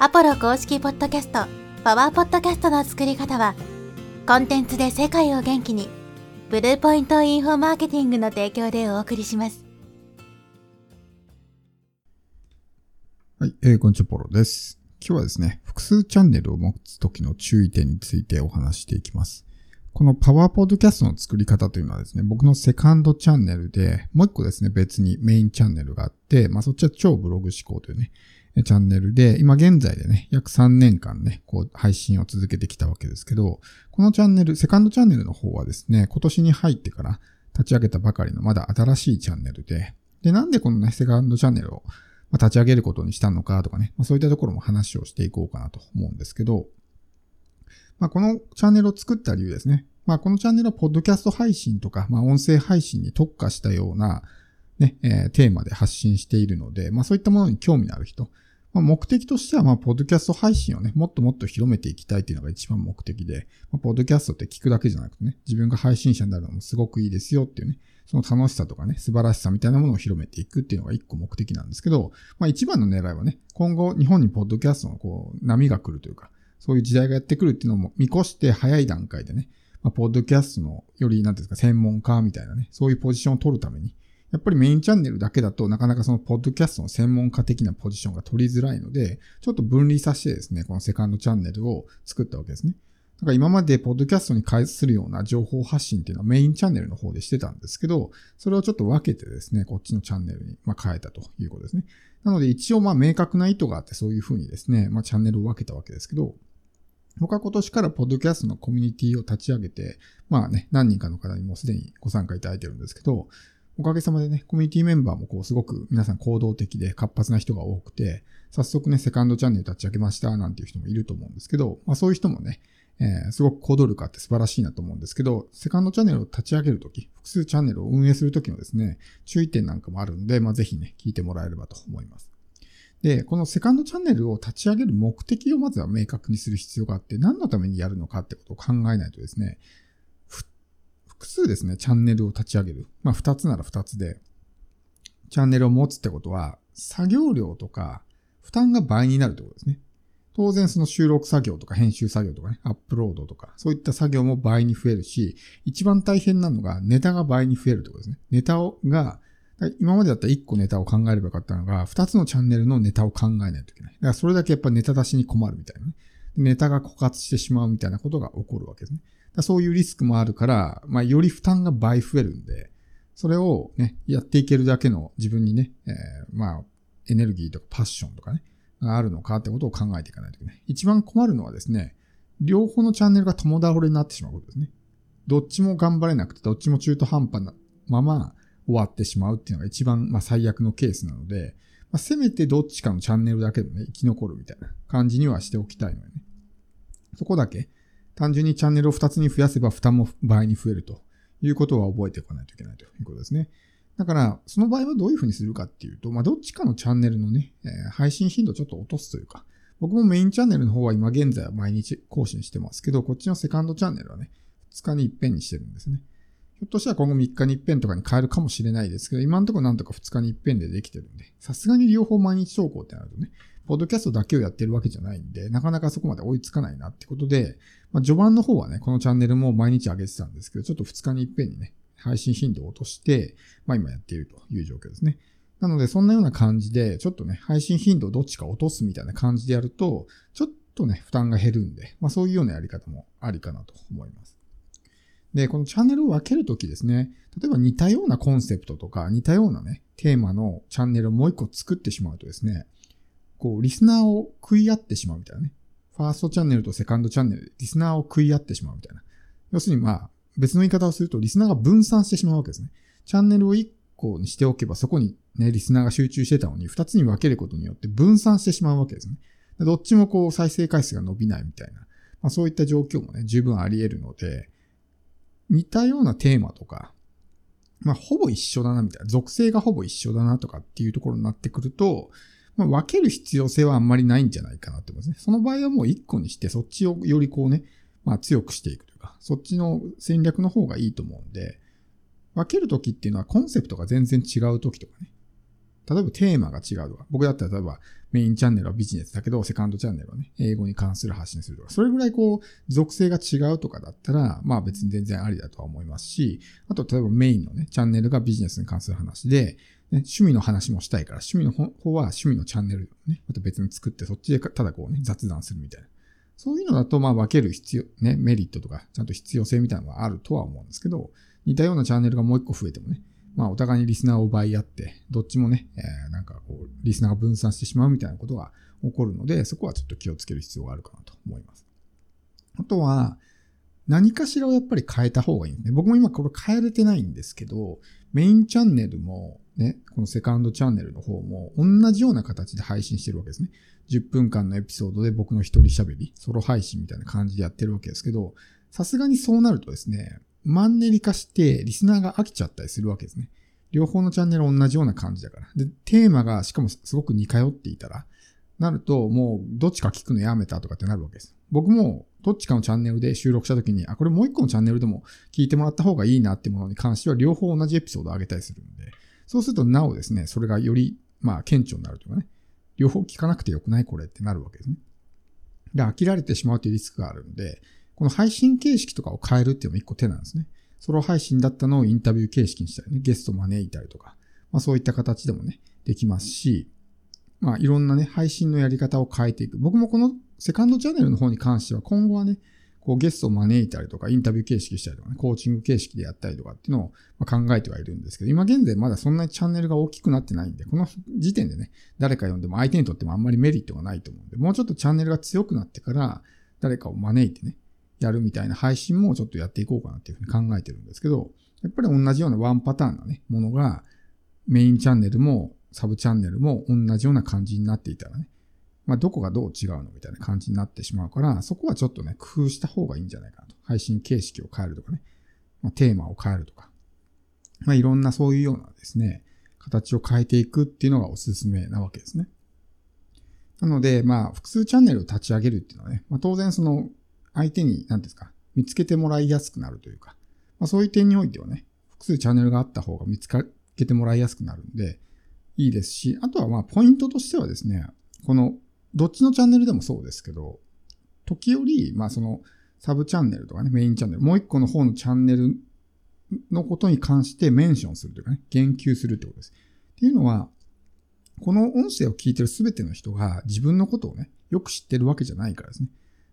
アポロ公式ポッドキャスト、パワーポッドキャストの作り方は、コンテンツで世界を元気に、ブルーポイントインフォマーケティングの提供でお送りします。はい、えー、こんにちは、ポロです。今日はですね、複数チャンネルを持つ時の注意点についてお話していきます。このパワーポッドキャストの作り方というのはですね、僕のセカンドチャンネルで、もう一個ですね、別にメインチャンネルがあって、まあそっちは超ブログ思考というね、チャンネルで、今現在でね、約3年間ね、こう配信を続けてきたわけですけど、このチャンネル、セカンドチャンネルの方はですね、今年に入ってから立ち上げたばかりのまだ新しいチャンネルで、で、なんでこのね、セカンドチャンネルを立ち上げることにしたのかとかね、まあ、そういったところも話をしていこうかなと思うんですけど、まあ、このチャンネルを作った理由ですね。まあ、このチャンネルはポッドキャスト配信とか、まあ、音声配信に特化したような、ね、えー、テーマで発信しているので、まあ、そういったものに興味のある人、まあ、目的としては、まあ、ポッドキャスト配信をね、もっともっと広めていきたいっていうのが一番目的で、まあ、ポッドキャストって聞くだけじゃなくてね、自分が配信者になるのもすごくいいですよっていうね、その楽しさとかね、素晴らしさみたいなものを広めていくっていうのが一個目的なんですけど、まあ一番の狙いはね、今後日本にポッドキャストのこう、波が来るというか、そういう時代がやってくるっていうのも見越して早い段階でね、まあ、ポッドキャストのより、なんていうんですか、専門家みたいなね、そういうポジションを取るために、やっぱりメインチャンネルだけだとなかなかそのポッドキャストの専門家的なポジションが取りづらいので、ちょっと分離させてですね、このセカンドチャンネルを作ったわけですね。だから今までポッドキャストに関するような情報発信っていうのはメインチャンネルの方でしてたんですけど、それをちょっと分けてですね、こっちのチャンネルに、ま変えたということですね。なので一応まあ明確な意図があってそういうふうにですね、まあチャンネルを分けたわけですけど、僕は今年からポッドキャストのコミュニティを立ち上げて、まあね、何人かの方にもすでにご参加いただいてるんですけど、おかげさまでね、コミュニティメンバーもこう、すごく皆さん行動的で活発な人が多くて、早速ね、セカンドチャンネル立ち上げましたなんていう人もいると思うんですけど、まあそういう人もね、えー、すごく行動力あって素晴らしいなと思うんですけど、セカンドチャンネルを立ち上げるとき、複数チャンネルを運営するときのですね、注意点なんかもあるんで、まあぜひね、聞いてもらえればと思います。で、このセカンドチャンネルを立ち上げる目的をまずは明確にする必要があって、何のためにやるのかってことを考えないとですね、複数ですね、チャンネルを立ち上げる。まあ、二つなら二つで、チャンネルを持つってことは、作業量とか負担が倍になるってことですね。当然その収録作業とか編集作業とかね、アップロードとか、そういった作業も倍に増えるし、一番大変なのがネタが倍に増えるってことですね。ネタをが、今までだったら1個ネタを考えればよかったのが、2つのチャンネルのネタを考えないといけない。だからそれだけやっぱネタ出しに困るみたいなね。ネタが枯渇してしまうみたいなことが起こるわけですね。そういうリスクもあるから、まあ、より負担が倍増えるんで、それをね、やっていけるだけの自分にね、えー、まあ、エネルギーとかパッションとかね、があるのかってことを考えていかないといけない。一番困るのはですね、両方のチャンネルが共倒れになってしまうことですね。どっちも頑張れなくて、どっちも中途半端なまま終わってしまうっていうのが一番、まあ、最悪のケースなので、まあ、せめてどっちかのチャンネルだけでもね、生き残るみたいな感じにはしておきたいのよね。そこだけ、単純にチャンネルを2つに増やせば負担も倍に増えるということは覚えておかないといけないということですね。だから、その場合はどういうふうにするかっていうと、まあ、どっちかのチャンネルのね、え、配信頻度をちょっと落とすというか、僕もメインチャンネルの方は今現在は毎日更新してますけど、こっちのセカンドチャンネルはね、2日に一遍にしてるんですね。ひょっとしたら今後3日に一遍とかに変えるかもしれないですけど、今のところなんとか2日に一遍でできてるんで、さすがに両方毎日投稿ってなるとね、ポッドキャストだけをやってるわけじゃないんで、なかなかそこまで追いつかないなってことで、まあ、序盤の方はね、このチャンネルも毎日上げてたんですけど、ちょっと2日に一遍にね、配信頻度を落として、まあ今やっているという状況ですね。なので、そんなような感じで、ちょっとね、配信頻度をどっちか落とすみたいな感じでやると、ちょっとね、負担が減るんで、まあそういうようなやり方もありかなと思います。で、このチャンネルを分けるときですね、例えば似たようなコンセプトとか、似たようなね、テーマのチャンネルをもう一個作ってしまうとですね、こう、リスナーを食い合ってしまうみたいなね。ファーストチャンネルとセカンドチャンネルでリスナーを食い合ってしまうみたいな。要するにまあ、別の言い方をすると、リスナーが分散してしまうわけですね。チャンネルを1個にしておけば、そこにね、リスナーが集中してたのに、2つに分けることによって分散してしまうわけですね。どっちもこう、再生回数が伸びないみたいな。まあそういった状況もね、十分あり得るので、似たようなテーマとか、まあほぼ一緒だなみたいな、属性がほぼ一緒だなとかっていうところになってくると、まあ、分ける必要性はあんまりないんじゃないかなって思いますね。その場合はもう一個にして、そっちをよりこうね、まあ強くしていくというか、そっちの戦略の方がいいと思うんで、分けるときっていうのはコンセプトが全然違うときとかね。例えばテーマが違うとか。僕だったら例えばメインチャンネルはビジネスだけど、セカンドチャンネルはね、英語に関する発信するとか、それぐらいこう、属性が違うとかだったら、まあ別に全然ありだとは思いますし、あと例えばメインのね、チャンネルがビジネスに関する話で、趣味の話もしたいから、趣味の方は趣味のチャンネルをね、また別に作って、そっちでただこうね、雑談するみたいな。そういうのだと、まあ分ける必要、ね、メリットとか、ちゃんと必要性みたいなのがあるとは思うんですけど、似たようなチャンネルがもう一個増えてもね、まあお互いにリスナーを奪い合って、どっちもね、えー、なんかこう、リスナーが分散してしまうみたいなことが起こるので、そこはちょっと気をつける必要があるかなと思います。あとは、何かしらをやっぱり変えた方がいいんですね。僕も今これ変えれてないんですけど、メインチャンネルもね、このセカンドチャンネルの方も同じような形で配信してるわけですね。10分間のエピソードで僕の一人喋り、ソロ配信みたいな感じでやってるわけですけど、さすがにそうなるとですね、マンネリ化してリスナーが飽きちゃったりするわけですね。両方のチャンネル同じような感じだから。で、テーマがしかもすごく似通っていたら、なるともうどっちか聞くのやめたとかってなるわけです。僕もどっちかのチャンネルで収録した時に、あ、これもう一個のチャンネルでも聞いてもらった方がいいなってものに関しては両方同じエピソードを上げたりするんで、そうするとなおですね、それがより、まあ、顕著になるというかね、両方聞かなくてよくないこれってなるわけですね。で、飽きられてしまうというリスクがあるんで、この配信形式とかを変えるっていうのも一個手なんですね。ソロ配信だったのをインタビュー形式にしたりね、ゲスト招いたりとか、まあそういった形でもね、できますし、まあいろんなね、配信のやり方を変えていく。僕もこのセカンドチャンネルの方に関しては今後はね、こうゲストを招いたりとか、インタビュー形式したりとかね、コーチング形式でやったりとかっていうのを考えてはいるんですけど、今現在まだそんなにチャンネルが大きくなってないんで、この時点でね、誰か呼んでも相手にとってもあんまりメリットがないと思うんで、もうちょっとチャンネルが強くなってから、誰かを招いてね、やるみたいな配信もちょっとやっていこうかなっていうふうに考えてるんですけど、やっぱり同じようなワンパターンなね、ものが、メインチャンネルもサブチャンネルも同じような感じになっていたらね、まあ、どこがどう違うのみたいな感じになってしまうから、そこはちょっとね、工夫した方がいいんじゃないかなと。配信形式を変えるとかね、まあ、テーマを変えるとか、まあ、いろんなそういうようなですね、形を変えていくっていうのがおすすめなわけですね。なので、まあ、複数チャンネルを立ち上げるっていうのはね、まあ、当然その、相手に、何ですか、見つけてもらいやすくなるというか、まあ、そういう点においてはね、複数チャンネルがあった方が見つけてもらいやすくなるんで、いいですし、あとはまあ、ポイントとしてはですね、このどっちのチャンネルでもそうですけど、時折、まあその、サブチャンネルとかね、メインチャンネル、もう一個の方のチャンネルのことに関してメンションするというかね、言及するってことです。っていうのは、この音声を聞いてるすべての人が自分のことをね、よく知ってるわけじゃないからですね。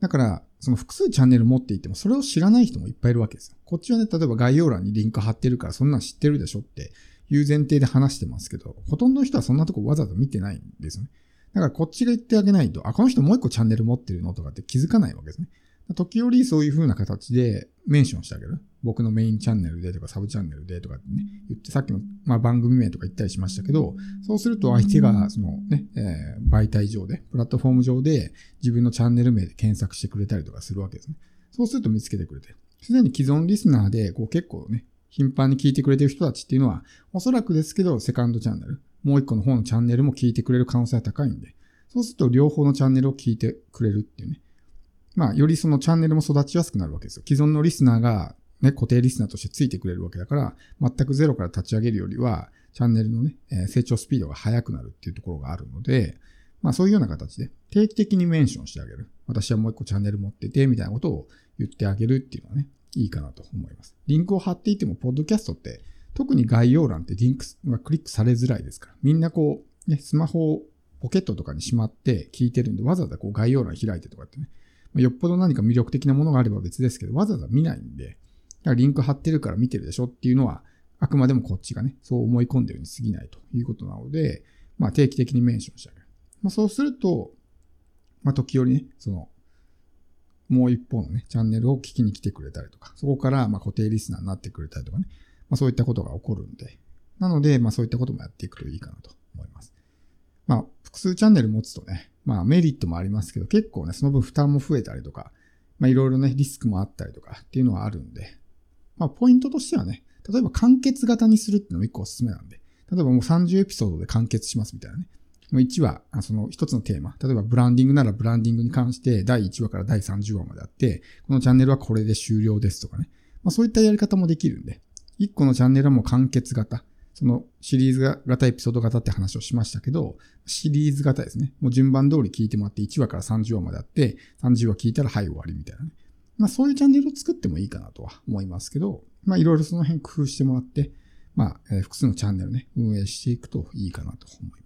だから、その複数チャンネル持っていても、それを知らない人もいっぱいいるわけですよ。こっちはね、例えば概要欄にリンク貼ってるから、そんなん知ってるでしょっていう前提で話してますけど、ほとんどの人はそんなとこわざわざ見てないんですよね。だからこっちが言ってあげないと、あ、この人もう一個チャンネル持ってるのとかって気づかないわけですね。時折そういう風な形でメンションしてあげる。僕のメインチャンネルでとかサブチャンネルでとかってね、言ってさっきの、まあ、番組名とか言ったりしましたけど、そうすると相手がそのね、えー、媒体上で、プラットフォーム上で自分のチャンネル名で検索してくれたりとかするわけですね。そうすると見つけてくれて。すでに既存リスナーでこう結構ね、頻繁に聞いてくれてる人たちっていうのは、おそらくですけど、セカンドチャンネル、もう一個の方のチャンネルも聞いてくれる可能性が高いんで、そうすると両方のチャンネルを聞いてくれるっていうね。まあ、よりそのチャンネルも育ちやすくなるわけですよ。既存のリスナーがね、固定リスナーとしてついてくれるわけだから、全くゼロから立ち上げるよりは、チャンネルのね、成長スピードが速くなるっていうところがあるので、まあそういうような形で定期的にメンションしてあげる。私はもう一個チャンネル持ってて、みたいなことを言ってあげるっていうのはね、いいかなと思います。リンクを貼っていても、ポッドキャストって特に概要欄ってリンクがクリックされづらいですから、みんなこう、ね、スマホをポケットとかにしまって聞いてるんで、わざわざこう概要欄開いてとかってね、よっぽど何か魅力的なものがあれば別ですけど、わざわざ見ないんで、だからリンク貼ってるから見てるでしょっていうのは、あくまでもこっちがね、そう思い込んでるに過ぎないということなので、まあ定期的にメンションしてあげる。まあそうすると、まあ時折ね、その、もう一方のね、チャンネルを聞きに来てくれたりとか、そこからま固定リスナーになってくれたりとかね、まあそういったことが起こるんで、なので、まあそういったこともやっていくといいかなと思います。まあ複数チャンネル持つとね、まあメリットもありますけど、結構ね、その分負担も増えたりとか、まあいろいろね、リスクもあったりとかっていうのはあるんで、まあポイントとしてはね、例えば完結型にするっていうのも一個おすすめなんで、例えばもう30エピソードで完結しますみたいなね。もう1話、その一つのテーマ。例えばブランディングならブランディングに関して第1話から第30話まであって、このチャンネルはこれで終了ですとかね。まあそういったやり方もできるんで、一個のチャンネルはもう完結型。そのシリーズ型、エピソード型って話をしましたけど、シリーズ型ですね。もう順番通り聞いてもらって1話から30話まであって、30話聞いたらはい終わりみたいなね。まあそういうチャンネルを作ってもいいかなとは思いますけど、まあいろいろその辺工夫してもらって、まあ、複数のチャンネルね、運営していくといいかなと思います。